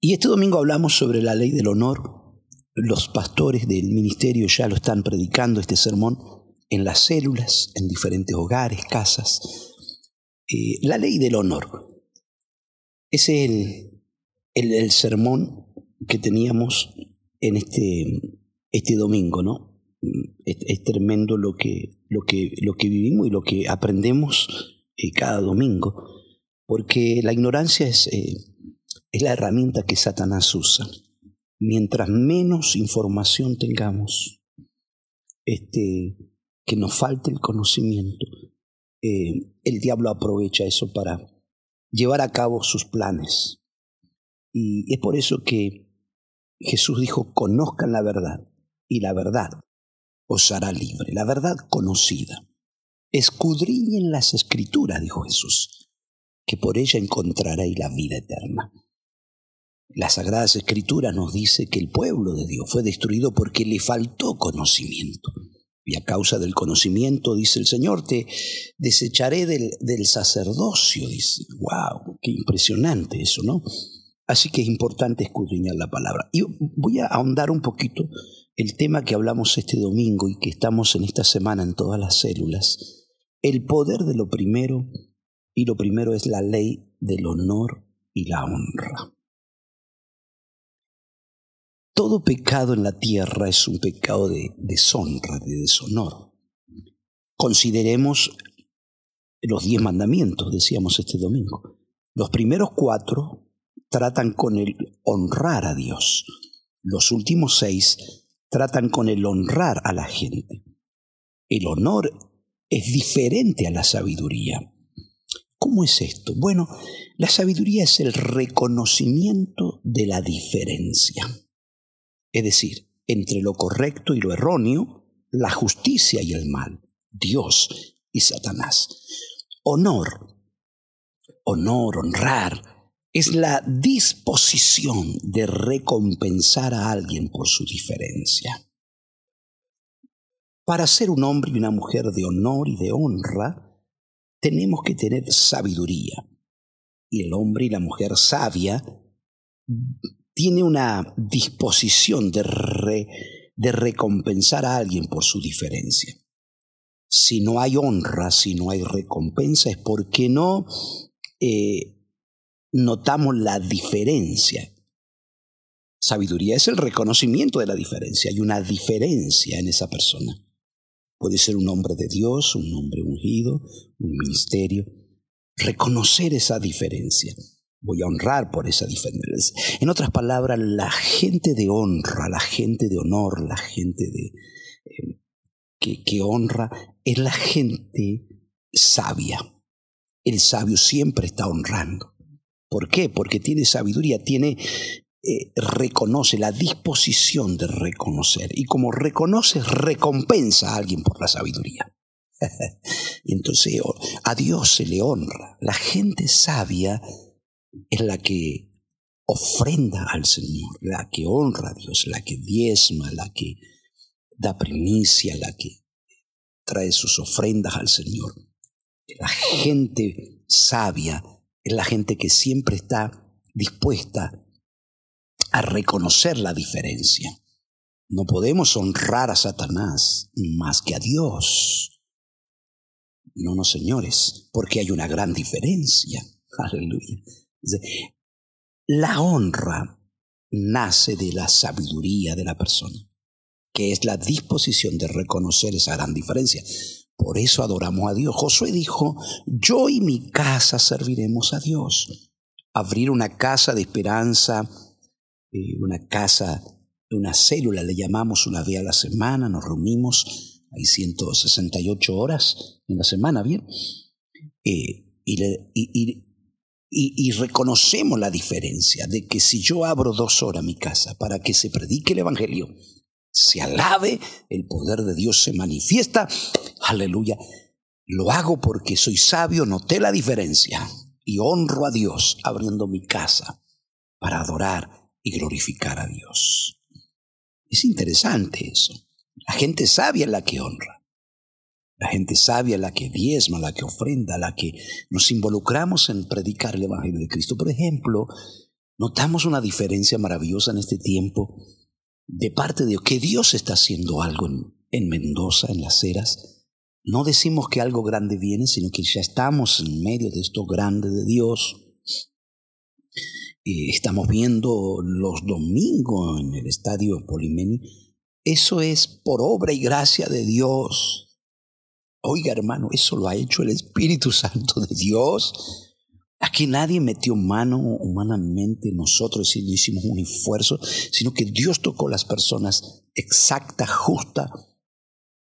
Y este domingo hablamos sobre la ley del honor. Los pastores del ministerio ya lo están predicando, este sermón, en las células, en diferentes hogares, casas. Eh, la ley del honor. Es el, el, sermón que teníamos en este, este domingo, ¿no? Es, tremendo lo que, lo, que, lo que vivimos y lo que aprendemos eh, cada domingo, porque la ignorancia es... Eh, es la herramienta que Satanás usa. Mientras menos información tengamos, este, que nos falte el conocimiento, eh, el diablo aprovecha eso para llevar a cabo sus planes. Y es por eso que Jesús dijo, conozcan la verdad y la verdad os hará libre, la verdad conocida. Escudriñen las escrituras, dijo Jesús, que por ella encontraréis la vida eterna. Las Sagradas Escrituras nos dice que el pueblo de Dios fue destruido porque le faltó conocimiento. Y a causa del conocimiento, dice el Señor, te desecharé del, del sacerdocio. Dice, wow, qué impresionante eso, ¿no? Así que es importante escudriñar la palabra. Y voy a ahondar un poquito el tema que hablamos este domingo y que estamos en esta semana en todas las células. El poder de lo primero, y lo primero es la ley del honor y la honra. Todo pecado en la tierra es un pecado de deshonra, de deshonor. Consideremos los diez mandamientos, decíamos este domingo. Los primeros cuatro tratan con el honrar a Dios. Los últimos seis tratan con el honrar a la gente. El honor es diferente a la sabiduría. ¿Cómo es esto? Bueno, la sabiduría es el reconocimiento de la diferencia es decir, entre lo correcto y lo erróneo, la justicia y el mal, Dios y Satanás. Honor, honor, honrar, es la disposición de recompensar a alguien por su diferencia. Para ser un hombre y una mujer de honor y de honra, tenemos que tener sabiduría. Y el hombre y la mujer sabia tiene una disposición de, de recompensar a alguien por su diferencia. Si no hay honra, si no hay recompensa, es porque no eh, notamos la diferencia. Sabiduría es el reconocimiento de la diferencia. Hay una diferencia en esa persona. Puede ser un hombre de Dios, un hombre ungido, un ministerio. Reconocer esa diferencia voy a honrar por esa diferencia. En otras palabras, la gente de honra, la gente de honor, la gente de, eh, que, honra, es la gente sabia. El sabio siempre está honrando. ¿Por qué? Porque tiene sabiduría, tiene, eh, reconoce la disposición de reconocer. Y como reconoce, recompensa a alguien por la sabiduría. entonces a Dios se le honra. La gente sabia es la que ofrenda al Señor, la que honra a Dios, la que diezma, la que da primicia, la que trae sus ofrendas al Señor. La gente sabia es la gente que siempre está dispuesta a reconocer la diferencia. No podemos honrar a Satanás más que a Dios. No, no, señores, porque hay una gran diferencia. Aleluya. La honra nace de la sabiduría de la persona, que es la disposición de reconocer esa gran diferencia. Por eso adoramos a Dios. Josué dijo, yo y mi casa serviremos a Dios. Abrir una casa de esperanza, eh, una casa, una célula, le llamamos una vez a la semana, nos reunimos, hay 168 horas en la semana, ¿bien? Eh, y, y, y, reconocemos la diferencia de que si yo abro dos horas mi casa para que se predique el Evangelio, se alabe, el poder de Dios se manifiesta, aleluya, lo hago porque soy sabio, noté la diferencia y honro a Dios abriendo mi casa para adorar y glorificar a Dios. Es interesante eso. La gente sabia es la que honra. La gente sabia, la que diezma, la que ofrenda, la que nos involucramos en predicar el Evangelio de Cristo. Por ejemplo, Notamos una diferencia maravillosa en este tiempo de parte de Dios, que Dios está haciendo algo en, en Mendoza, en las eras. No decimos que algo grande viene, sino que ya estamos en medio de esto grande de Dios. Y estamos viendo los domingos en el estadio Polimeni. Eso es por obra y gracia de Dios. Oiga, hermano, eso lo ha hecho el Espíritu Santo de Dios. Aquí nadie metió mano humanamente nosotros y no hicimos un esfuerzo, sino que Dios tocó las personas exacta, justa,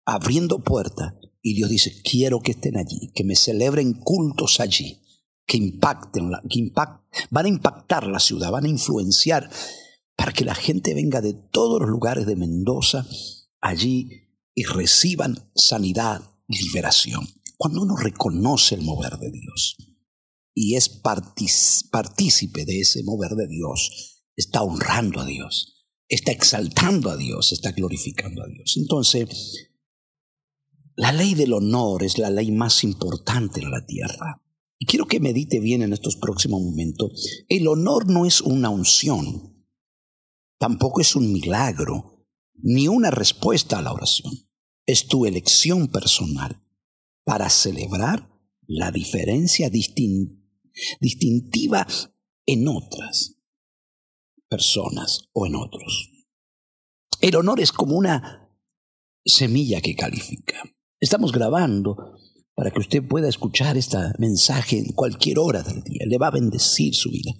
abriendo puerta. Y Dios dice, quiero que estén allí, que me celebren cultos allí, que impacten, que van a impactar la ciudad, van a influenciar para que la gente venga de todos los lugares de Mendoza allí y reciban sanidad, liberación. Cuando uno reconoce el mover de Dios y es partícipe de ese mover de Dios, está honrando a Dios, está exaltando a Dios, está glorificando a Dios. Entonces, la ley del honor es la ley más importante en la tierra. Y quiero que medite bien en estos próximos momentos. El honor no es una unción, tampoco es un milagro, ni una respuesta a la oración. Es tu elección personal para celebrar la diferencia distintiva en otras personas o en otros. El honor es como una semilla que califica. Estamos grabando para que usted pueda escuchar este mensaje en cualquier hora del día. Le va a bendecir su vida.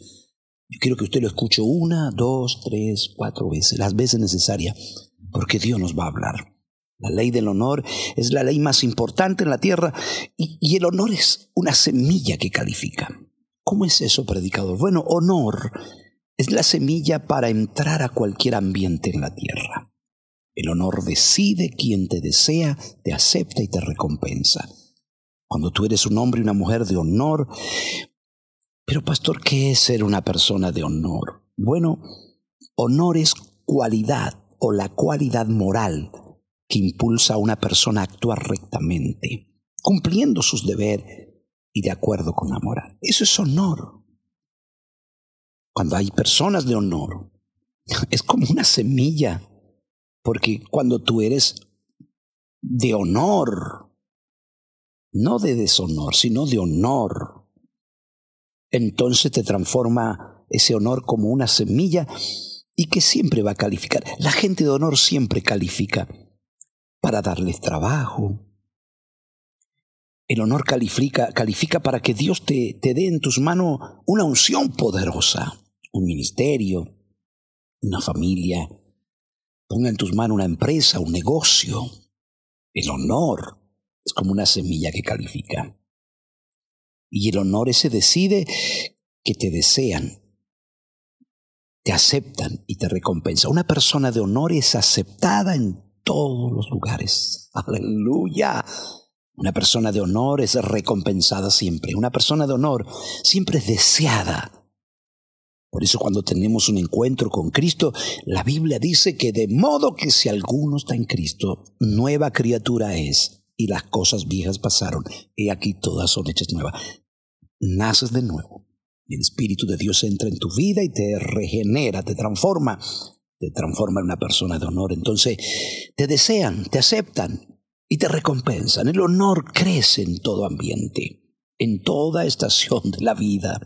Yo quiero que usted lo escuche una, dos, tres, cuatro veces, las veces necesarias, porque Dios nos va a hablar. La ley del honor es la ley más importante en la tierra y, el honor es una semilla que califica. ¿Cómo es eso, predicador? Bueno, honor es la semilla para entrar a cualquier ambiente en la tierra. El honor decide quién te desea, te acepta y te recompensa. Cuando tú eres un hombre y una mujer de honor, pero pastor, ¿qué es ser una persona de honor? Bueno, honor es cualidad o la cualidad moral que impulsa a una persona a actuar rectamente, cumpliendo sus deberes y de acuerdo con la moral. Eso es honor. Cuando hay personas de honor, es como una semilla porque cuando tú eres de honor, no de deshonor, sino de honor, entonces te transforma ese honor como una semilla y que siempre va a calificar. La gente de honor siempre califica para darles trabajo. El honor califica, califica para que Dios te, te dé en tus manos una unción poderosa, un ministerio, una familia, Ponga en tus manos una empresa, un negocio. El honor es como una semilla que califica. Y el honor ese decide que te desean, te aceptan y te recompensa. Una persona de honor es aceptada en todos los lugares. Aleluya. Una persona de honor es recompensada siempre. Una persona de honor siempre es deseada por eso cuando tenemos un encuentro con Cristo, la Biblia dice que de modo que si alguno está en Cristo, nueva criatura es, y las cosas viejas pasaron, y aquí todas son hechas nuevas. Naces de nuevo. El Espíritu de Dios entra en tu vida y te regenera, te transforma, te transforma en una persona de honor. Entonces, te desean, te aceptan y te recompensan. El honor crece en todo ambiente, en toda estación de la vida.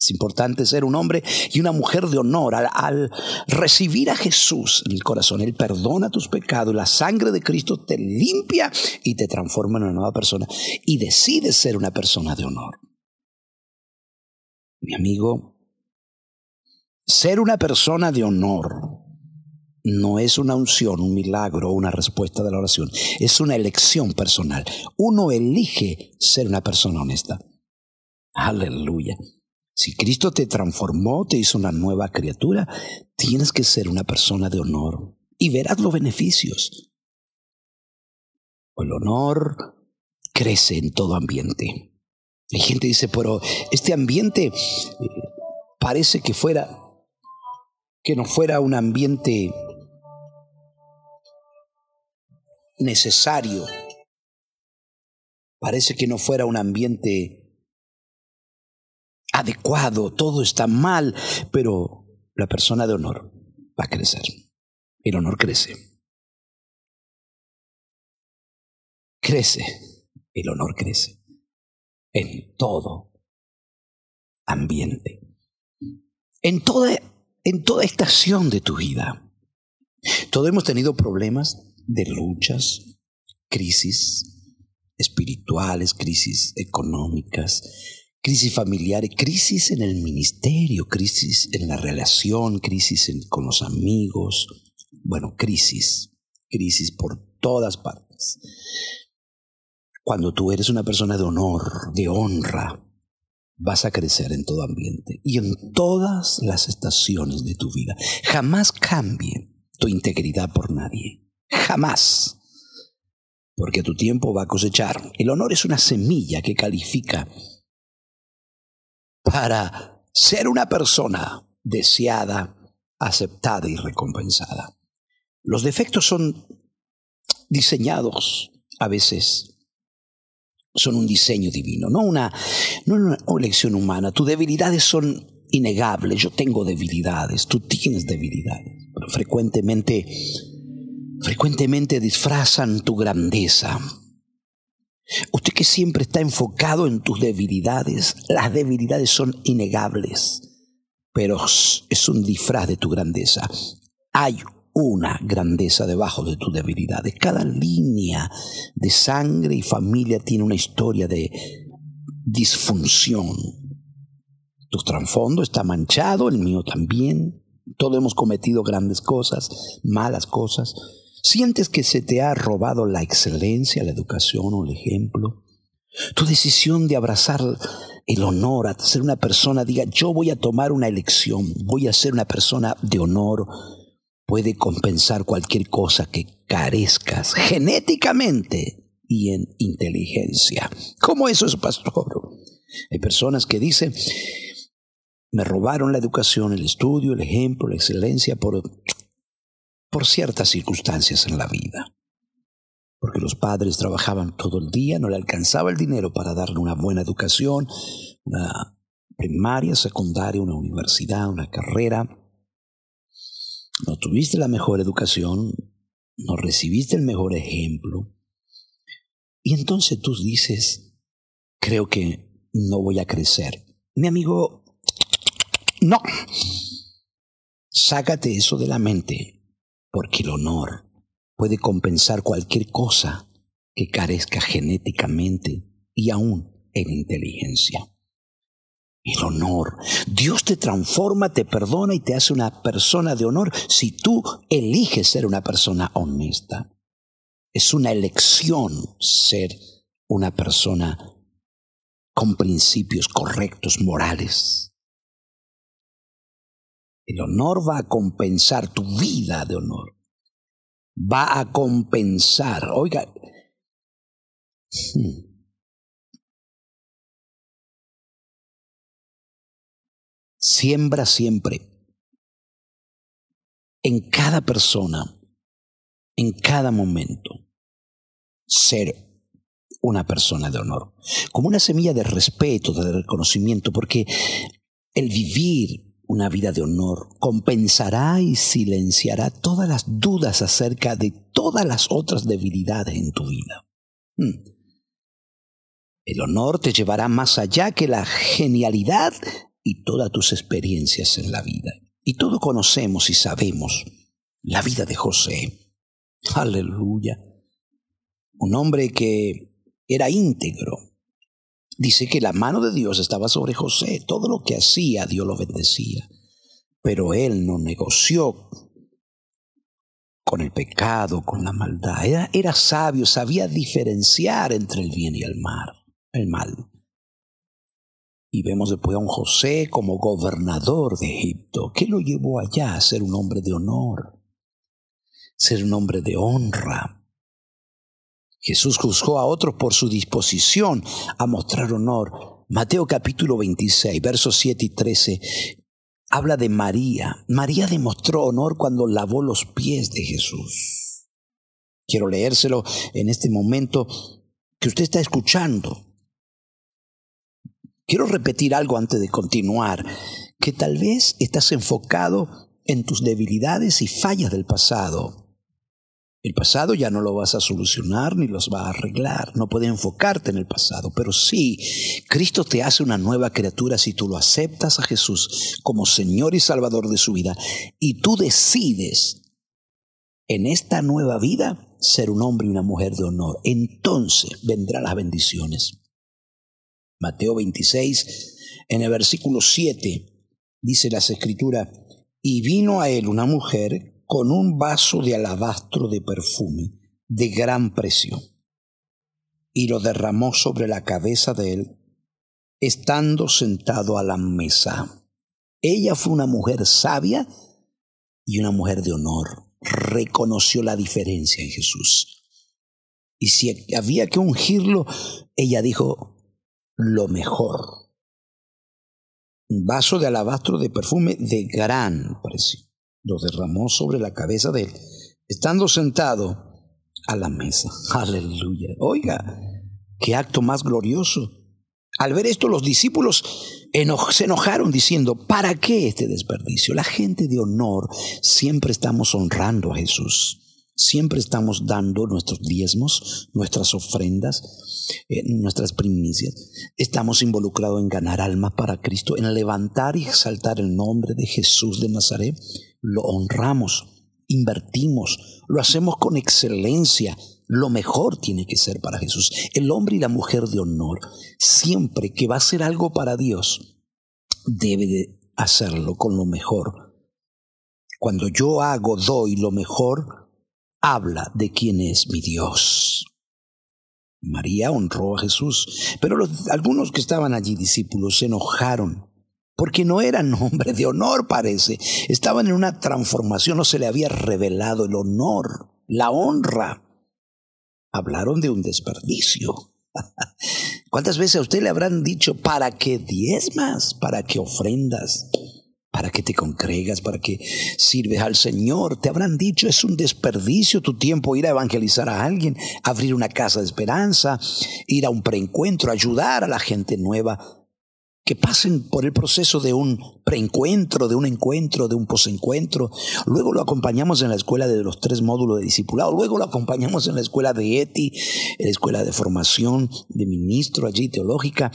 Es importante ser un hombre y una mujer de honor. Al, recibir a Jesús en el corazón, Él perdona tus pecados, la sangre de Cristo te limpia y te transforma en una nueva persona. Y decides ser una persona de honor. Mi amigo, ser una persona de honor no es una unción, un milagro una respuesta de la oración. Es una elección personal. Uno elige ser una persona honesta. Aleluya. Si Cristo te transformó, te hizo una nueva criatura, tienes que ser una persona de honor y verás los beneficios. El honor crece en todo ambiente. Hay gente dice, pero este ambiente eh, parece que fuera, que no fuera un ambiente necesario. Parece que no fuera un ambiente adecuado, todo está mal, pero la persona de honor va a crecer. El honor crece. Crece. El honor crece. En todo ambiente. En toda, en toda estación de tu vida. Todos hemos tenido problemas de luchas, crisis espirituales, crisis económicas, crisis familiares, crisis en el ministerio, crisis en la relación, crisis con los amigos, bueno, crisis, crisis por todas partes. Cuando tú eres una persona de honor, de honra, vas a crecer en todo ambiente y en todas las estaciones de tu vida. Jamás cambie tu integridad por nadie. Jamás. Porque tu tiempo va a cosechar. El honor es una semilla que califica para ser una persona deseada, aceptada y recompensada. Los defectos son diseñados a veces son un diseño divino, no una, no una elección humana. Tus debilidades son innegables. Yo tengo debilidades, tú tienes debilidades, pero frecuentemente, frecuentemente disfrazan tu grandeza. Usted que siempre está enfocado en tus debilidades, las debilidades son innegables, pero es un disfraz de tu grandeza. Hay una grandeza debajo de tus debilidades. Cada línea de sangre y familia tiene una historia de disfunción. Tu trasfondo está manchado, el mío también. Todos hemos cometido grandes cosas, malas cosas. ¿Sientes que se te ha robado la excelencia, la educación o el ejemplo? Tu decisión de abrazar el honor, a ser una persona, diga, yo voy a tomar una elección, voy a ser una persona de honor, puede compensar cualquier cosa que carezcas genéticamente y en inteligencia. ¿Cómo eso es, pastor? Hay personas que dicen, me robaron la educación, el estudio, el ejemplo, la excelencia por, por ciertas circunstancias en la vida. Porque los padres trabajaban todo el día, no le alcanzaba el dinero para darle una buena educación, una primaria, secundaria, una universidad, una carrera no tuviste la mejor educación, no recibiste el mejor ejemplo. Y entonces tú dices, creo que no voy a crecer. Mi amigo, no. Sácate eso de la mente, porque el honor puede compensar cualquier cosa que carezca genéticamente y aún en inteligencia el honor. Dios te transforma, te perdona y te hace una persona de honor si tú eliges ser una persona honesta. Es una elección ser una persona con principios correctos, morales. El honor va a compensar tu vida de honor. Va a compensar. Oiga, hmm, siembra siempre en cada persona, en cada momento, ser una persona de honor, como una semilla de respeto, de reconocimiento, porque el vivir una vida de honor compensará y silenciará todas las dudas acerca de todas las otras debilidades en tu vida. Hmm. El honor te llevará más allá que la genialidad y todas tus experiencias en la vida. Y todos conocemos y sabemos la vida de José. Aleluya. Un hombre que era íntegro. Dice que la mano de Dios estaba sobre José. Todo lo que hacía, Dios lo bendecía. Pero él no negoció con el pecado, con la maldad. Era, sabio, sabía diferenciar entre el bien y el mal. El mal. Y vemos después a un José como gobernador de Egipto. ¿Qué lo llevó allá a ser un hombre de honor? Ser un hombre de honra. Jesús juzgó a otros por su disposición a mostrar honor. Mateo capítulo 26, versos 7 y 13, habla de María. María demostró honor cuando lavó los pies de Jesús. Quiero leérselo en este momento que usted está escuchando Quiero repetir algo antes de continuar, que tal vez estás enfocado en tus debilidades y fallas del pasado. El pasado ya no lo vas a solucionar ni los va a arreglar. No puedes enfocarte en el pasado. Pero sí, Cristo te hace una nueva criatura si tú lo aceptas a Jesús como Señor y Salvador de su vida. Y tú decides en esta nueva vida ser un hombre y una mujer de honor. Entonces vendrán las bendiciones. Mateo 26, en el versículo 7, dice las escrituras, y vino a él una mujer con un vaso de alabastro de perfume de gran precio, y lo derramó sobre la cabeza de él, estando sentado a la mesa. Ella fue una mujer sabia y una mujer de honor. Reconoció la diferencia en Jesús. Y si había que ungirlo, ella dijo, lo mejor. Un vaso de alabastro de perfume de gran precio lo derramó sobre la cabeza de él, estando sentado a la mesa. Aleluya. Oiga, qué acto más glorioso. Al ver esto, los discípulos se enojaron diciendo, ¿para qué este desperdicio? La gente de honor siempre estamos honrando a Jesús. Siempre estamos dando nuestros diezmos, nuestras ofrendas, eh, nuestras primicias. Estamos involucrados en ganar almas para Cristo, en levantar y exaltar el nombre de Jesús de Nazaret lo honramos, invertimos, lo hacemos con excelencia. Lo mejor tiene que ser para Jesús. El hombre y la mujer de honor, siempre que va a hacer algo para Dios, debe de hacerlo con lo mejor. Cuando yo hago, doy lo mejor, habla de quién es mi Dios. María honró a Jesús, pero algunos que estaban allí, discípulos, se enojaron porque no eran hombres de honor, parece. Estaban en una transformación, no se le había revelado el honor, la honra. Hablaron de un desperdicio. ¿Cuántas veces a usted le habrán dicho, para qué diezmas, para qué ofrendas, para que te congregas, para que sirves al Señor? Te habrán dicho, es un desperdicio tu tiempo ir a evangelizar a alguien, abrir una casa de esperanza, ir a un preencuentro, ayudar a la gente nueva que pasen por el proceso de un preencuentro, de un encuentro, de un posencuentro. Luego lo acompañamos en la escuela de los tres módulos de discipulado. Luego lo acompañamos en la escuela de ETI, en la escuela de formación de ministro allí teológica.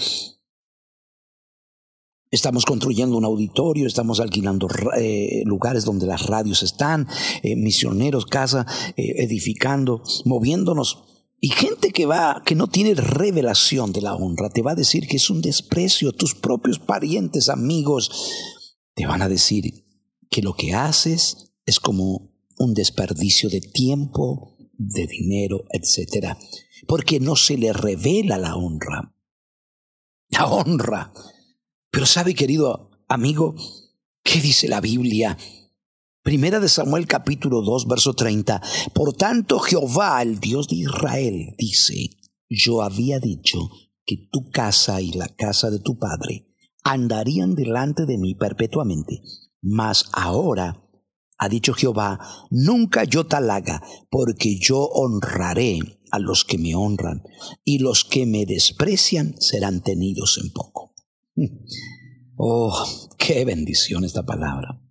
Estamos construyendo un auditorio, estamos alquilando eh, lugares donde las radios están, eh, misioneros, casa, eh, edificando, moviéndonos y gente que va, que no tiene revelación de la honra, te va a decir que es un desprecio. Tus propios parientes, amigos, te van a decir que lo que haces es como un desperdicio de tiempo, de dinero, etc. Porque no se le revela la honra. La honra. Pero sabe, querido amigo, ¿qué dice la Biblia? Primera de Samuel capítulo 2, verso 30. Por tanto, Jehová, el Dios de Israel, dice, yo había dicho que tu casa y la casa de tu padre andarían delante de mí perpetuamente. Mas ahora, ha dicho Jehová, nunca yo tal haga, porque yo honraré a los que me honran, y los que me desprecian serán tenidos en poco. Oh, qué bendición esta palabra.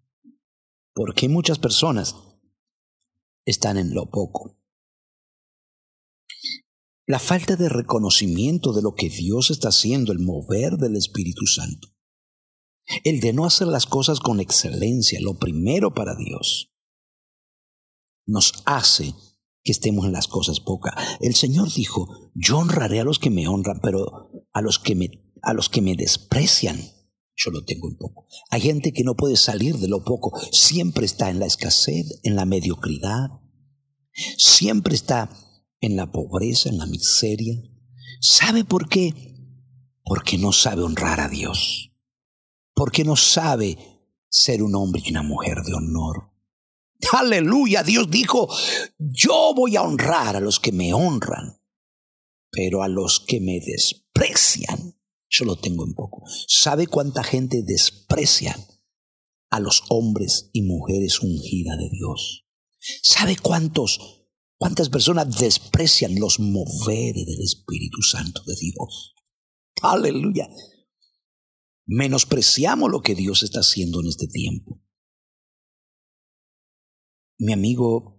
¿Por muchas personas están en lo poco? La falta de reconocimiento de lo que Dios está haciendo, el mover del Espíritu Santo. El de no hacer las cosas con excelencia, lo primero para Dios, nos hace que estemos en las cosas pocas. El Señor dijo, yo honraré a los que me honran, pero a los que me, a los que me desprecian, yo lo tengo un poco. Hay gente que no puede salir de lo poco, siempre está en la escasez, en la mediocridad, siempre está en la pobreza, en la miseria. ¿Sabe por qué? Porque no sabe honrar a Dios, porque no sabe ser un hombre y una mujer de honor. Aleluya, Dios dijo, yo voy a honrar a los que me honran, pero a los que me desprecian yo lo tengo en poco. ¿Sabe cuánta gente desprecia a los hombres y mujeres ungidas de Dios? ¿Sabe cuántos, cuántas personas desprecian los moveres del Espíritu Santo de Dios? Aleluya. Menospreciamos lo que Dios está haciendo en este tiempo. Mi amigo,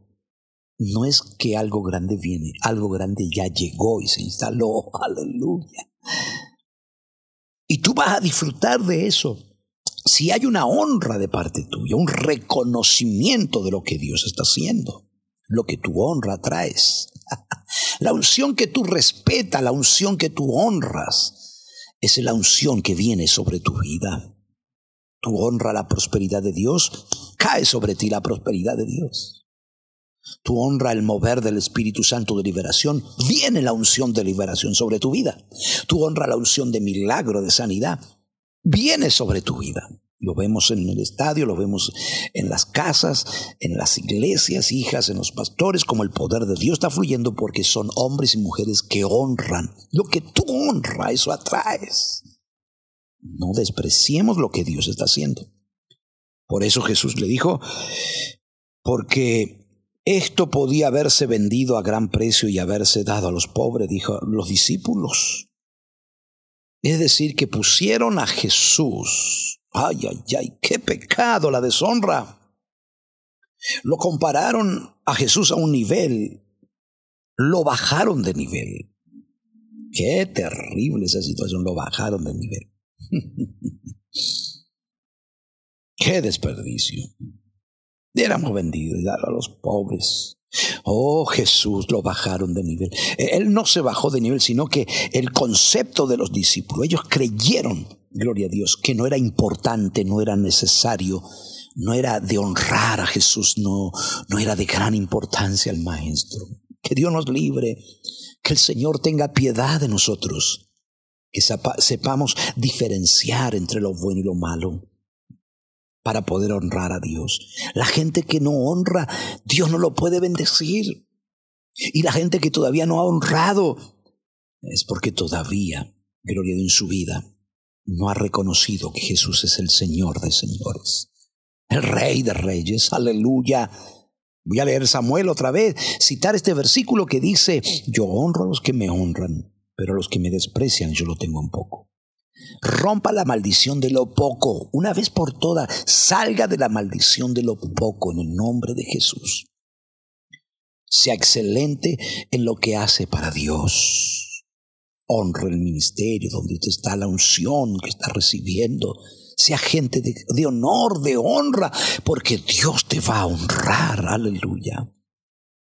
no es que algo grande viene, algo grande ya llegó y se instaló. Aleluya. Y tú vas a disfrutar de eso. Si hay una honra de parte tuya, un reconocimiento de lo que Dios está haciendo, lo que tu honra traes. La unción que tú respetas, la unción que tú honras, es la unción que viene sobre tu vida. Tu honra la prosperidad de Dios, cae sobre ti la prosperidad de Dios. Tu honra el mover del Espíritu Santo de liberación, viene la unción de liberación sobre tu vida. Tu honra la unción de milagro, de sanidad, viene sobre tu vida. Lo vemos en el estadio, lo vemos en las casas, en las iglesias, hijas, en los pastores, como el poder de Dios está fluyendo porque son hombres y mujeres que honran. Lo que tú honras, eso atraes. No despreciemos lo que Dios está haciendo. Por eso Jesús le dijo, porque esto podía haberse vendido a gran precio y haberse dado a los pobres, dijo los discípulos. Es decir, que pusieron a Jesús. Ay, ay, ay, qué pecado la deshonra. Lo compararon a Jesús a un nivel, lo bajaron de nivel. Qué terrible esa situación, lo bajaron de nivel. qué desperdicio éramos vendidos y dar a los pobres. Oh Jesús, lo bajaron de nivel. Él no se bajó de nivel, sino que el concepto de los discípulos, ellos creyeron, gloria a Dios, que no era importante, no era necesario, no era de honrar a Jesús, no, no era de gran importancia el Maestro. Que Dios nos libre, que el Señor tenga piedad de nosotros, que sepamos diferenciar entre lo bueno y lo malo para poder honrar a Dios. La gente que no honra, Dios no lo puede bendecir. Y la gente que todavía no ha honrado, es porque todavía, gloria en su vida, no ha reconocido que Jesús es el Señor de señores, el Rey de reyes, aleluya. Voy a leer Samuel otra vez, citar este versículo que dice, yo honro a los que me honran, pero a los que me desprecian yo lo tengo un poco. Rompa la maldición de lo poco. Una vez por todas, salga de la maldición de lo poco en el nombre de Jesús. Sea excelente en lo que hace para Dios. Honre el ministerio donde usted está, la unción que está recibiendo. Sea gente de, de honor, de honra, porque Dios te va a honrar. Aleluya.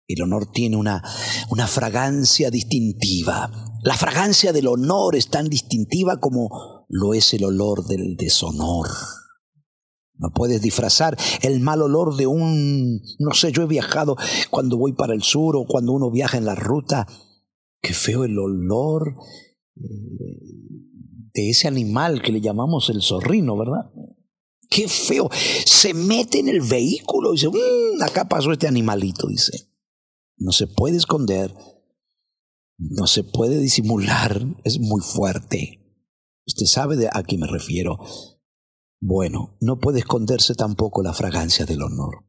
El honor tiene una, una fragancia distintiva. La fragancia del honor es tan distintiva como lo es el olor del deshonor. No puedes disfrazar el mal olor de un, no sé, yo he viajado cuando voy para el sur o cuando uno viaja en la ruta. Qué feo el olor eh, de ese animal que le llamamos el zorrino, ¿verdad? Qué feo. Se mete en el vehículo y dice, mmm, acá pasó este animalito, dice no se puede esconder, no se puede disimular, es muy fuerte. Usted sabe de a qué me refiero. Bueno, no puede esconderse tampoco la fragancia del honor.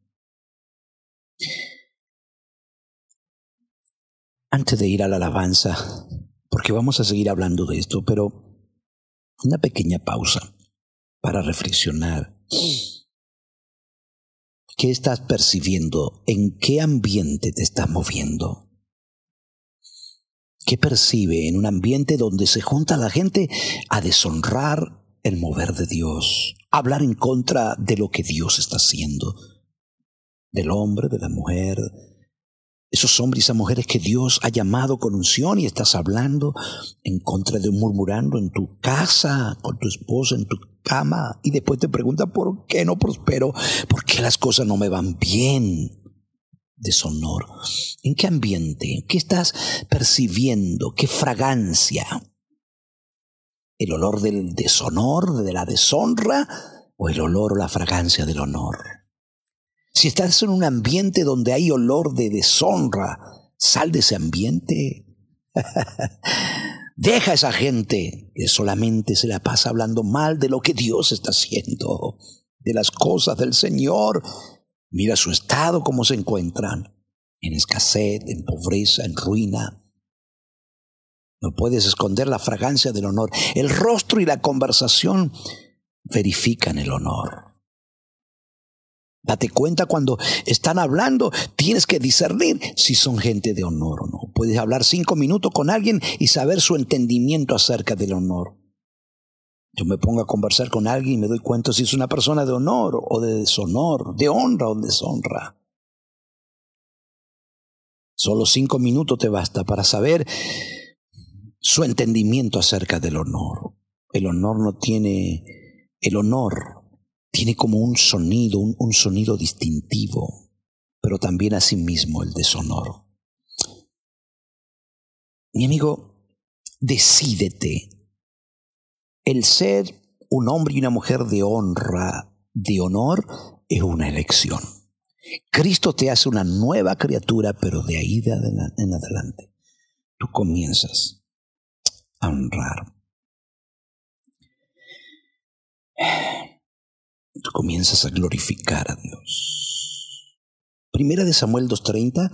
Antes de ir a la alabanza, porque vamos a seguir hablando de esto, pero una pequeña pausa para reflexionar. ¿Qué estás percibiendo? ¿En qué ambiente te estás moviendo? ¿Qué percibe en un ambiente donde se junta la gente a deshonrar el mover de Dios, hablar en contra de lo que Dios está haciendo, del hombre, de la mujer, esos hombres y esas mujeres que Dios ha llamado con unción y estás hablando en contra de un murmurando en tu casa, con tu esposa, en tu cama, y después te pregunta por qué no prospero, por qué las cosas no me van bien. Deshonor. ¿En qué ambiente? ¿Qué estás percibiendo? ¿Qué fragancia? ¿El olor del deshonor, de la deshonra? ¿O el olor o la fragancia del honor? Si estás en un ambiente donde hay olor de deshonra, sal de ese ambiente. Deja a esa gente que solamente se la pasa hablando mal de lo que Dios está haciendo, de las cosas del Señor. Mira su estado, cómo se encuentran, en escasez, en pobreza, en ruina. No puedes esconder la fragancia del honor. El rostro y la conversación verifican el honor. Date cuenta cuando están hablando, tienes que discernir si son gente de honor o no. Puedes hablar cinco minutos con alguien y saber su entendimiento acerca del honor. Yo me pongo a conversar con alguien y me doy cuenta si es una persona de honor o de deshonor, de honra o deshonra. Solo cinco minutos te basta para saber su entendimiento acerca del honor. El honor no tiene, el honor tiene como un sonido, un, sonido distintivo, pero también asimismo el deshonor. Mi amigo, decídete. El ser un hombre y una mujer de honra, de honor, es una elección. Cristo te hace una nueva criatura, pero de ahí en adelante tú comienzas a honrar. Tú comienzas a glorificar a Dios. Primera de Samuel 2.30,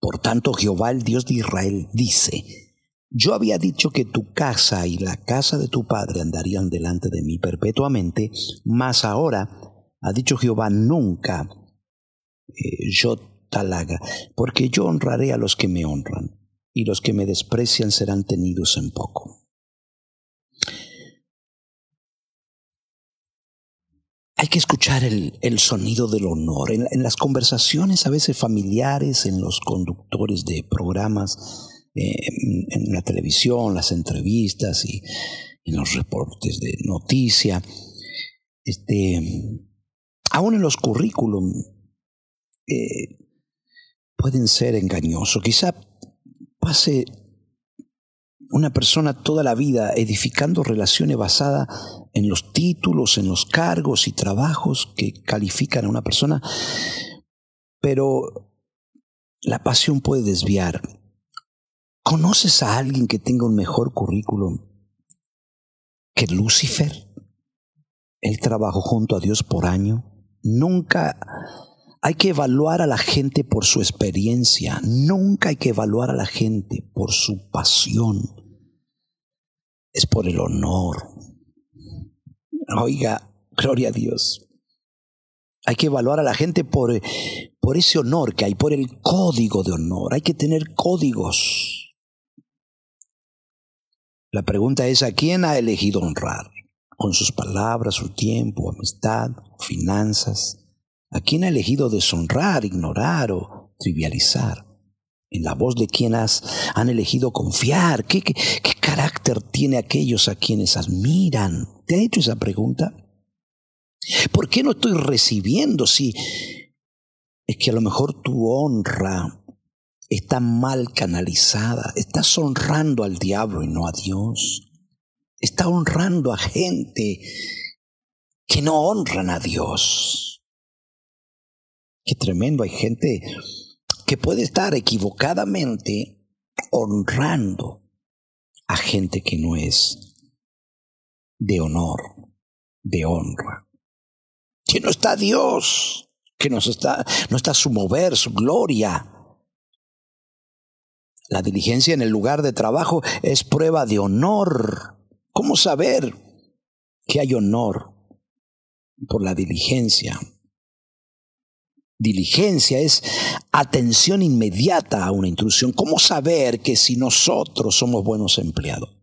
por tanto Jehová el Dios de Israel dice, yo había dicho que tu casa y la casa de tu padre andarían delante de mí perpetuamente, mas ahora, ha dicho Jehová, nunca eh, yo talaga, porque yo honraré a los que me honran, y los que me desprecian serán tenidos en poco. Que escuchar el, sonido del honor. En, las conversaciones a veces familiares, en los conductores de programas, eh, en, la televisión, las entrevistas y en los reportes de noticia, este, aún en los currículum eh, pueden ser engañosos. Quizá pase una persona toda la vida edificando relaciones basadas en los títulos, en los cargos y trabajos que califican a una persona, pero la pasión puede desviar. ¿Conoces a alguien que tenga un mejor currículum que Lucifer? Él trabajó junto a Dios por año. Nunca hay que evaluar a la gente por su experiencia, nunca hay que evaluar a la gente por su pasión. Es por el honor. Oiga, gloria a Dios. Hay que evaluar a la gente por, por ese honor que hay, por el código de honor. Hay que tener códigos. La pregunta es, ¿a quién ha elegido honrar? Con sus palabras, su tiempo, amistad, finanzas. ¿A quién ha elegido deshonrar, ignorar o trivializar? En la voz de quién has, han elegido confiar. ¿Qué, qué, carácter tiene aquellos a quienes admiran? ¿Te han hecho esa pregunta? ¿Por qué no estoy recibiendo si es que a lo mejor tu honra está mal canalizada? Estás honrando al diablo y no a Dios. Está honrando a gente que no honran a Dios. Qué tremendo, hay gente que puede estar equivocadamente honrando a gente que no es de honor, de honra. Que no está Dios, que no está, no está su mover, su gloria. La diligencia en el lugar de trabajo es prueba de honor. ¿Cómo saber que hay honor por la diligencia? Diligencia es atención inmediata a una intrusión. ¿Cómo saber que si nosotros somos buenos empleados?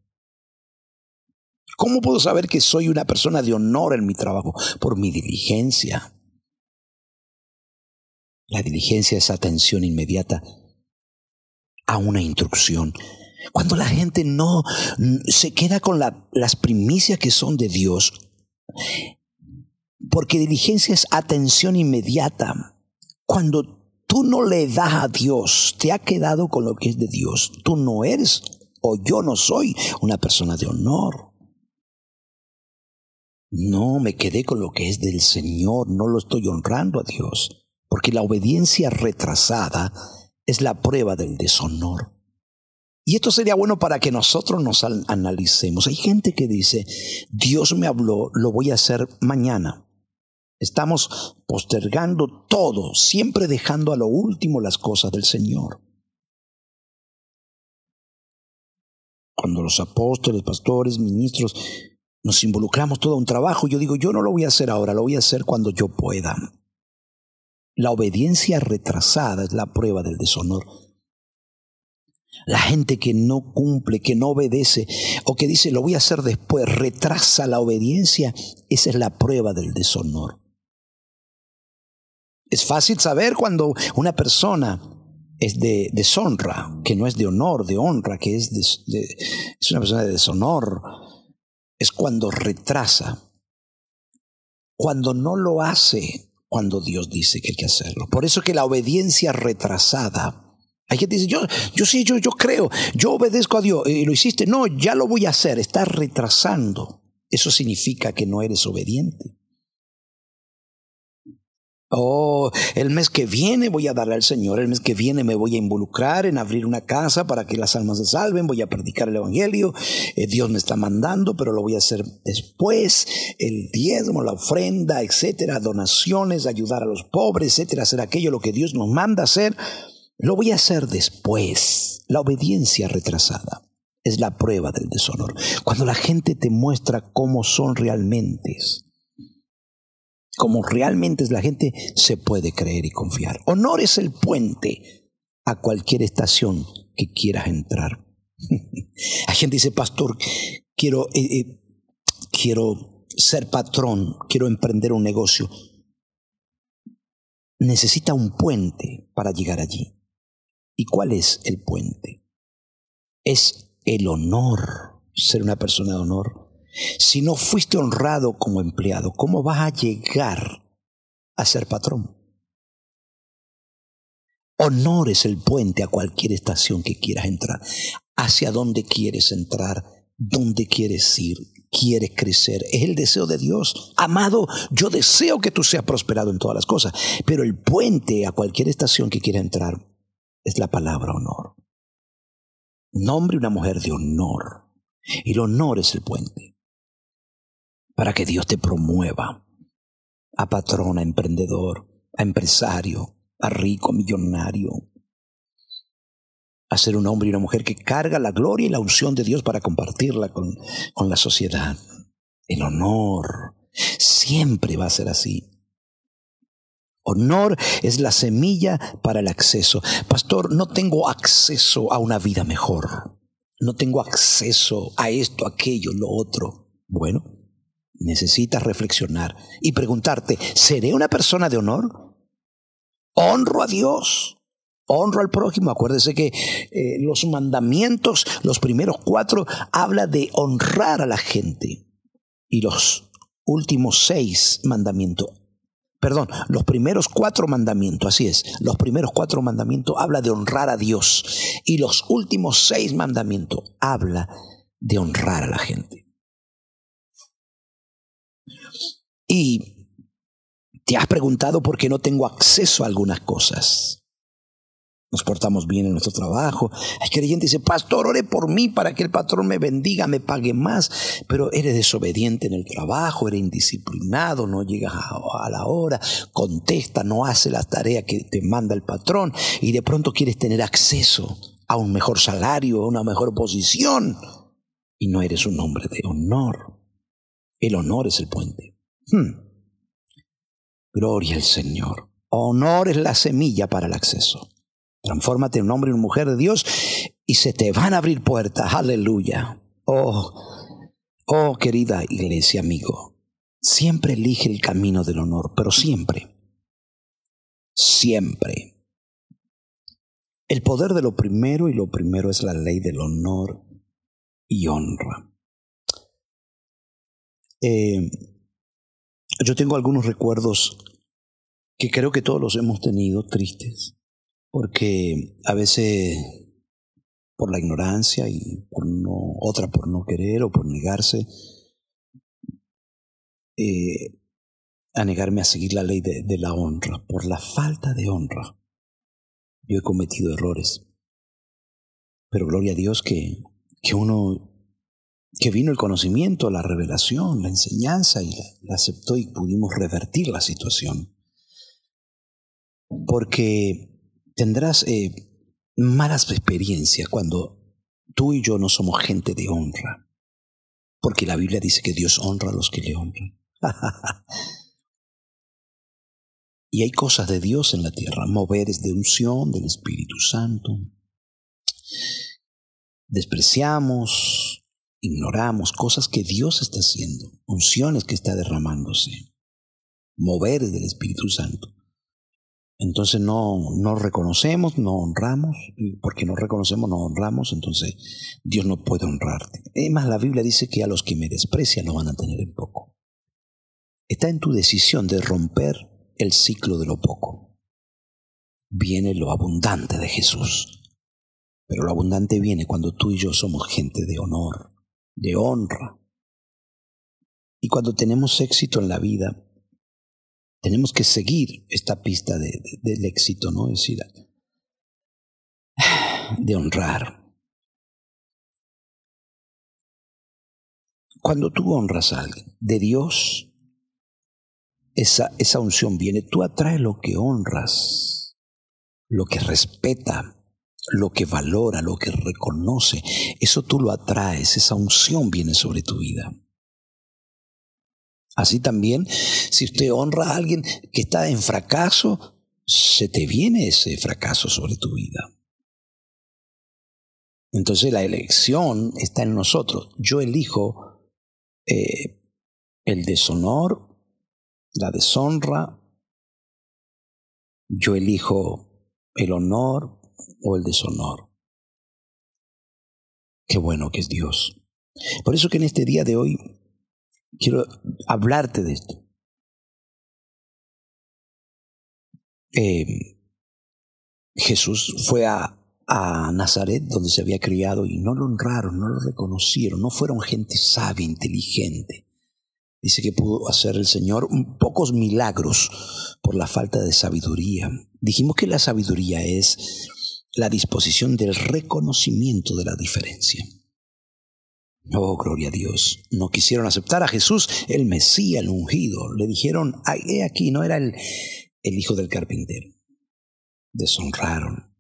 ¿Cómo puedo saber que soy una persona de honor en mi trabajo? Por mi diligencia. La diligencia es atención inmediata a una instrucción. Cuando la gente no se queda con las primicias que son de Dios, porque diligencia es atención inmediata. Cuando tú no le das a Dios, te ha quedado con lo que es de Dios, tú no eres o yo no soy una persona de honor. No, me quedé con lo que es del Señor, no lo estoy honrando a Dios, porque la obediencia retrasada es la prueba del deshonor. Y esto sería bueno para que nosotros nos analicemos. Hay gente que dice, Dios me habló, lo voy a hacer mañana. Estamos postergando todo, siempre dejando a lo último las cosas del Señor. Cuando los apóstoles, pastores, ministros nos involucramos todo un trabajo. Yo digo, yo no lo voy a hacer ahora, lo voy a hacer cuando yo pueda. La obediencia retrasada es la prueba del deshonor. La gente que no cumple, que no obedece o que dice lo voy a hacer después, retrasa la obediencia, esa es la prueba del deshonor. Es fácil saber cuando una persona es de deshonra, que no es de honor, de honra, que es, es una persona de deshonor. Es cuando retrasa, cuando no lo hace cuando Dios dice que hay que hacerlo. Por eso que la obediencia retrasada, hay gente dice, yo, yo sí, yo, yo creo, yo obedezco a Dios y lo hiciste, no, ya lo voy a hacer, estás retrasando. Eso significa que no eres obediente. Oh, el mes que viene voy a darle al Señor, el mes que viene me voy a involucrar en abrir una casa para que las almas se salven, voy a predicar el Evangelio, eh, Dios me está mandando, pero lo voy a hacer después, el diezmo, la ofrenda, etcétera, donaciones, ayudar a los pobres, etcétera, hacer aquello lo que Dios nos manda hacer, lo voy a hacer después. La obediencia retrasada es la prueba del deshonor. Cuando la gente te muestra cómo son realmente, como realmente es la gente, se puede creer y confiar. Honor es el puente a cualquier estación que quieras entrar. Hay gente dice, pastor, quiero, eh, eh, quiero ser patrón, quiero emprender un negocio. Necesita un puente para llegar allí. ¿Y cuál es el puente? Es el honor, ser una persona de honor. Si no fuiste honrado como empleado, ¿cómo vas a llegar a ser patrón? Honor es el puente a cualquier estación que quieras entrar. Hacia dónde quieres entrar, dónde quieres ir, quieres crecer. Es el deseo de Dios. Amado, yo deseo que tú seas prosperado en todas las cosas, pero el puente a cualquier estación que quieras entrar es la palabra honor. Nombre una mujer de honor. El honor es el puente para que Dios te promueva a patrón, a emprendedor, a empresario, a rico, a millonario, a ser un hombre y una mujer que carga la gloria y la unción de Dios para compartirla con, con la sociedad. El honor siempre va a ser así. Honor es la semilla para el acceso. Pastor, no tengo acceso a una vida mejor. No tengo acceso a esto, aquello, lo otro. Bueno, necesitas reflexionar y preguntarte, ¿seré una persona de honor? ¿Honro a Dios? ¿Honro al prójimo? Acuérdese que eh, los mandamientos, los primeros cuatro, habla de honrar a la gente. Y los últimos seis mandamientos, perdón, los primeros cuatro mandamientos, así es, los primeros cuatro mandamientos habla de honrar a Dios. Y los últimos seis mandamientos habla de honrar a la gente. Y te has preguntado por qué no tengo acceso a algunas cosas. Nos portamos bien en nuestro trabajo. Hay creyente dice, pastor, ore por mí para que el patrón me bendiga, me pague más. Pero eres desobediente en el trabajo, eres indisciplinado, no llegas a, la hora, contesta, no hace la tarea que te manda el patrón y de pronto quieres tener acceso a un mejor salario, a una mejor posición y no eres un hombre de honor. El honor es el puente. Hmm. Gloria al Señor. Honor es la semilla para el acceso. Transfórmate en hombre y una mujer de Dios y se te van a abrir puertas. Aleluya. Oh, oh querida iglesia, amigo. Siempre elige el camino del honor, pero siempre, siempre. El poder de lo primero y lo primero es la ley del honor y honra. Eh, yo tengo algunos recuerdos que creo que todos los hemos tenido tristes, porque a veces por la ignorancia y por no, otra por no querer o por negarse eh, a negarme a seguir la ley de, de, la honra, por la falta de honra. Yo he cometido errores, pero gloria a Dios que, que uno que vino el conocimiento, la revelación, la enseñanza y la, aceptó y pudimos revertir la situación. Porque tendrás eh, malas experiencias cuando tú y yo no somos gente de honra. porque la Biblia dice que Dios honra a los que le honran. y hay cosas de Dios en la tierra, moveres de unción del Espíritu Santo. Despreciamos, ignoramos cosas que Dios está haciendo, unciones que está derramándose, moveres del Espíritu Santo. Entonces no, no reconocemos, no honramos, porque no reconocemos, no honramos, entonces Dios no puede honrarte. Además, la Biblia dice que a los que me desprecian lo van a tener en poco. Está en tu decisión de romper el ciclo de lo poco. Viene lo abundante de Jesús. Pero lo abundante viene cuando tú y yo somos gente de honor, de honra. Y cuando tenemos éxito en la vida, tenemos que seguir esta pista del éxito, ¿no? Es decir, de honrar. Cuando tú honras a alguien, de Dios, esa, esa unción viene, tú atraes lo que honras, lo que respeta, lo que valora, lo que reconoce, eso tú lo atraes, esa unción viene sobre tu vida. Así también, si usted honra a alguien que está en fracaso, se te viene ese fracaso sobre tu vida. Entonces la elección está en nosotros. Yo elijo eh, el deshonor, la deshonra. Yo elijo el honor o el deshonor. Qué bueno que es Dios. Por eso que en este día de hoy quiero hablarte de esto. Eh, Jesús fue a, a Nazaret, donde se había criado, y no lo honraron, no lo reconocieron, no fueron gente sabia, inteligente. Dice que pudo hacer el Señor pocos milagros por la falta de sabiduría. Dijimos que la sabiduría es la disposición del reconocimiento de la diferencia. Oh, gloria a Dios. No quisieron aceptar a Jesús, el Mesías, el ungido. Le dijeron, he aquí, no era el, el hijo del carpintero. Deshonraron.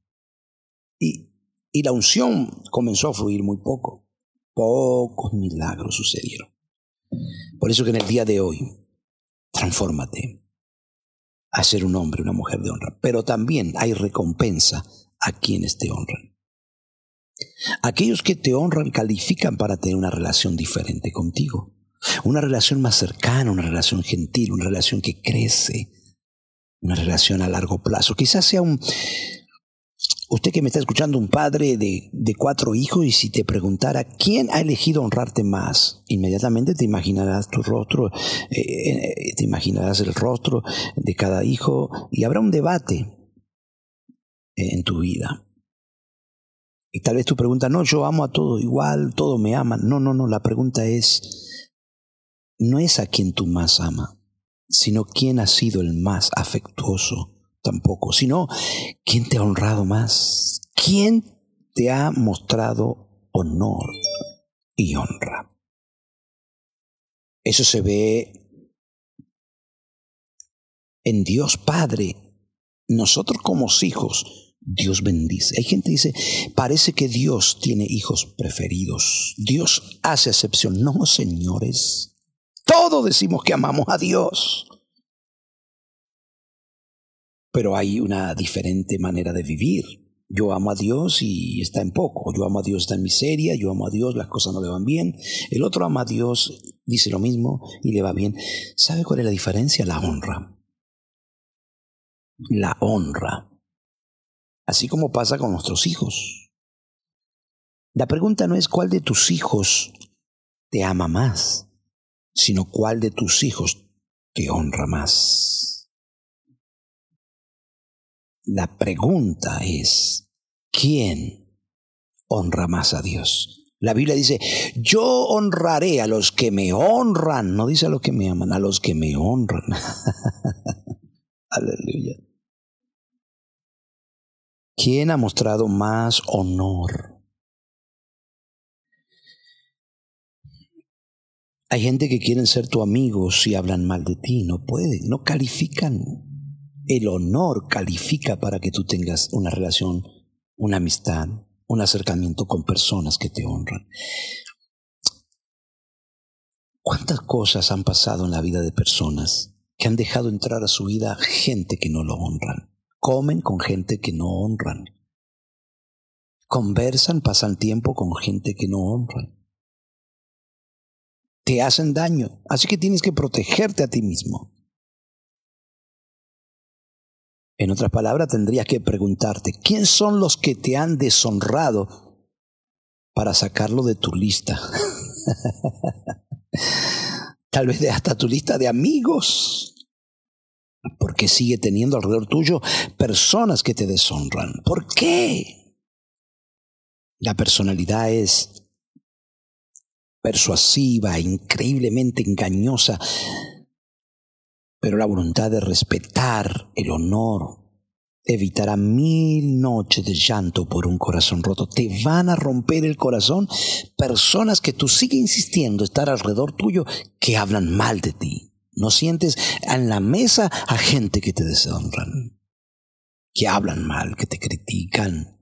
Y, y la unción comenzó a fluir muy poco. Pocos milagros sucedieron. Por eso que en el día de hoy, transfórmate a ser un hombre, una mujer de honra. Pero también hay recompensa a quienes te honran. Aquellos que te honran califican para tener una relación diferente contigo. Una relación más cercana, una relación gentil, una relación que crece, una relación a largo plazo. Quizás sea un... Usted que me está escuchando, un padre de, cuatro hijos, y si te preguntara quién ha elegido honrarte más, inmediatamente te imaginarás tu rostro, eh, eh, te imaginarás el rostro de cada hijo, y habrá un debate en tu vida. Y tal vez tu pregunta, no, yo amo a todo igual, todo me ama. No, no, no, la pregunta es, no es a quien tú más ama, sino quién ha sido el más afectuoso tampoco, sino quién te ha honrado más, quién te ha mostrado honor y honra. Eso se ve en Dios Padre. Nosotros como hijos Dios bendice. Hay gente que dice, parece que Dios tiene hijos preferidos. Dios hace excepción. No, señores. Todos decimos que amamos a Dios. Pero hay una diferente manera de vivir. Yo amo a Dios y está en poco. Yo amo a Dios, está en miseria. Yo amo a Dios, las cosas no le van bien. El otro ama a Dios, dice lo mismo y le va bien. ¿Sabe cuál es la diferencia? La honra. La honra así como pasa con nuestros hijos. La pregunta no es cuál de tus hijos te ama más, sino cuál de tus hijos te honra más. La pregunta es, ¿quién honra más a Dios? La Biblia dice, yo honraré a los que me honran, no dice a los que me aman, a los que me honran. Aleluya. ¿Quién ha mostrado más honor? Hay gente que quieren ser tu amigo si hablan mal de ti, no pueden, no califican. El honor califica para que tú tengas una relación, una amistad, un acercamiento con personas que te honran. ¿Cuántas cosas han pasado en la vida de personas que han dejado entrar a su vida gente que no lo honran? Comen con gente que no honran. Conversan, pasan tiempo con gente que no honran. Te hacen daño, así que tienes que protegerte a ti mismo. En otras palabras, tendrías que preguntarte, ¿quién son los que te han deshonrado para sacarlo de tu lista? Tal vez de hasta tu lista de amigos. Porque sigue teniendo alrededor tuyo personas que te deshonran. ¿Por qué? La personalidad es persuasiva, increíblemente engañosa pero la voluntad de respetar el honor evitará mil noches de llanto por un corazón roto. Te van a romper el corazón personas que tú sigues insistiendo estar alrededor tuyo que hablan mal de ti. No sientes en la mesa a gente que te deshonran, que hablan mal, que te critican.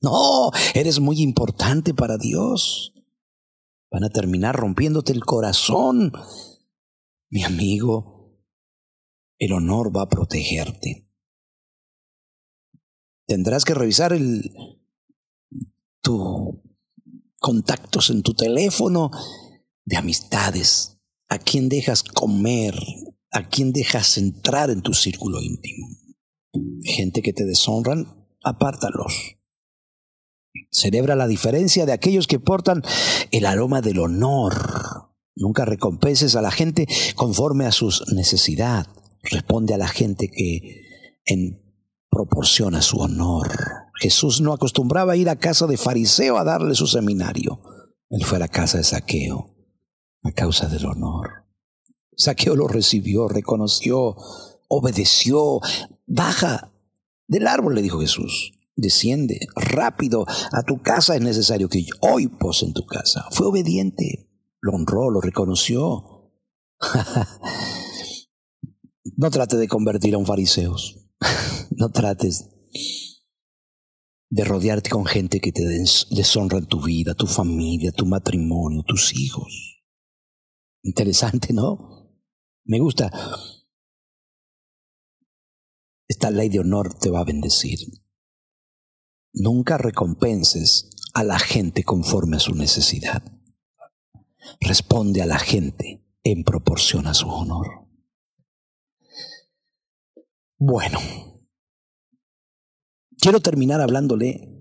No, eres muy importante para Dios. Van a terminar rompiéndote el corazón. Mi amigo, el honor va a protegerte. Tendrás que revisar el, tu contactos en tu teléfono de amistades, a quién dejas comer, a quién dejas entrar en tu círculo íntimo. Gente que te deshonran, apártalos. Celebra la diferencia de aquellos que portan el aroma del honor. Nunca recompenses a la gente conforme a sus necesidades responde a la gente que en proporciona su honor. Jesús no acostumbraba ir a casa de fariseo a darle su seminario. Él fue a la casa de saqueo a causa del honor. Saqueo lo recibió, reconoció, obedeció. Baja del árbol, le dijo Jesús. Desciende rápido a tu casa. Es necesario que hoy pose en tu casa. Fue obediente. Lo honró, lo reconoció. No trates de convertir a un fariseo. no trates de rodearte con gente que te deshonra en tu vida, tu familia, tu matrimonio, tus hijos. Interesante, ¿no? Me gusta. Esta ley de honor te va a bendecir. Nunca recompenses a la gente conforme a su necesidad. Responde a la gente en proporción a su honor. Bueno, quiero terminar hablándole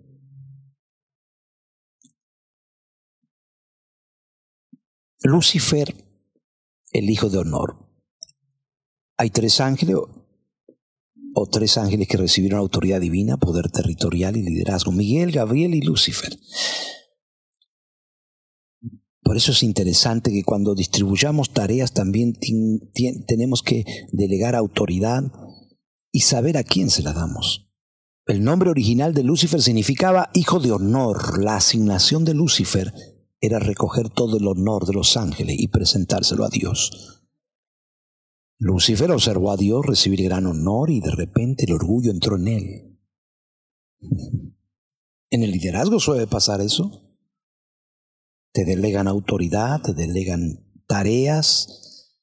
Lucifer, el hijo de honor. Hay tres ángeles o tres ángeles que recibieron autoridad divina, poder territorial y liderazgo. Miguel, Gabriel y Lucifer. Por eso es interesante que cuando distribuyamos tareas también tenemos que delegar autoridad y saber a quién se la damos. El nombre original de Lucifer significaba hijo de honor. La asignación de Lucifer era recoger todo el honor de los ángeles y presentárselo a Dios. Lucifer observó a Dios recibir gran honor y de repente el orgullo entró en él. En el liderazgo suele pasar eso. Te delegan autoridad, te delegan tareas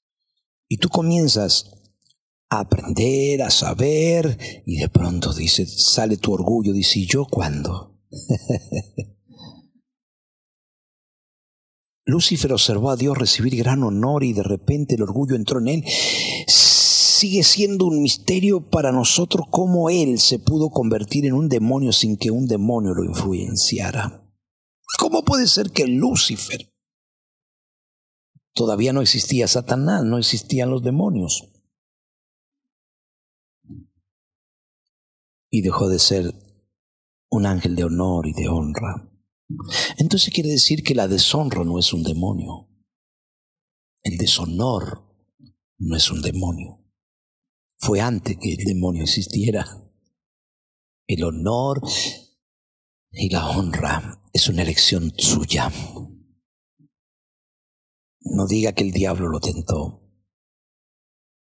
y tú comienzas a aprender, a saber, y de pronto dice, sale tu orgullo, dice, ¿y yo cuándo? Lucifer observó a Dios recibir gran honor y de repente el orgullo entró en él. Sigue siendo un misterio para nosotros cómo él se pudo convertir en un demonio sin que un demonio lo influenciara. ¿Cómo puede ser que Lucifer todavía no existía Satanás, no existían los demonios? y dejó de ser un ángel de honor y de honra. Entonces quiere decir que la deshonra no es un demonio. El deshonor no es un demonio. Fue antes que el demonio existiera. El honor y la honra es una elección suya. No diga que el diablo lo tentó.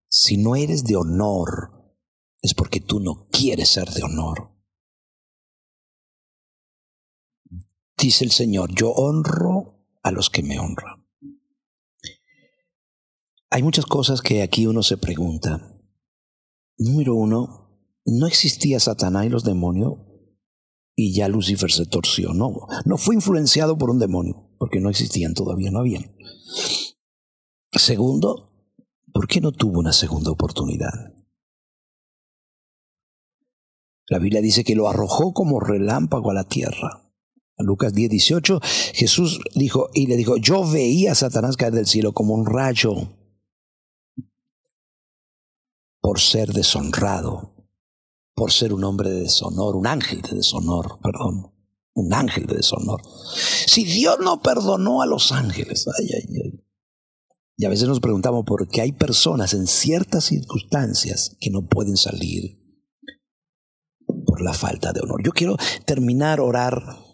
Si no eres de honor, es porque tú no quieres ser de honor. Dice el Señor, yo honro a los que me honran. Hay muchas cosas que aquí uno se pregunta. Número uno, no existía Satanás y los demonios y ya Lucifer se torció. No, no fue influenciado por un demonio, porque no existían todavía, no habían. Segundo, ¿por qué no tuvo una segunda oportunidad? La Biblia dice que lo arrojó como relámpago a la tierra. Lucas 10, 18, Jesús dijo y le dijo, yo veía a Satanás caer del cielo como un rayo por ser deshonrado, por ser un hombre de deshonor, un ángel de deshonor, perdón, un ángel de deshonor. Si Dios no perdonó a los ángeles, ay, ay, ay. Y a veces nos preguntamos por qué hay personas en ciertas circunstancias que no pueden salir por la falta de honor. Yo quiero terminar orar.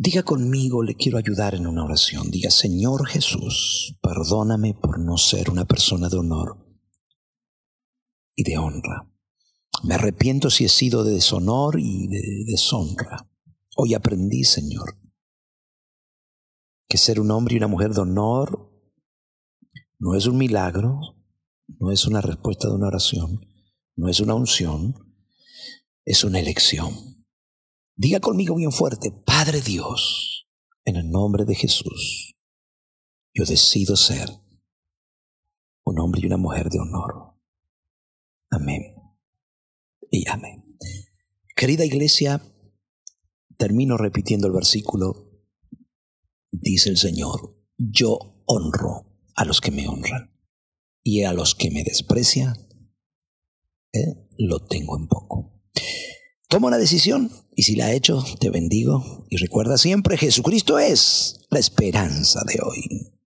Diga conmigo, le quiero ayudar en una oración. Diga, Señor Jesús, perdóname por no ser una persona de honor y de honra. Me arrepiento si he sido de deshonor y de deshonra. Hoy aprendí, Señor, que ser un hombre y una mujer de honor no es un milagro, no es una respuesta de una oración, no es una unción, es una elección. Diga conmigo bien fuerte, Padre Dios, en el nombre de Jesús, yo decido ser un hombre y una mujer de honor. Amén. Y amén. Querida iglesia, termino repitiendo el versículo. Dice el Señor, yo honro a los que me honran y a los que me desprecian, eh, lo tengo en poco. Toma una decisión y si la ha hecho, te bendigo y recuerda siempre, Jesucristo es la esperanza de hoy.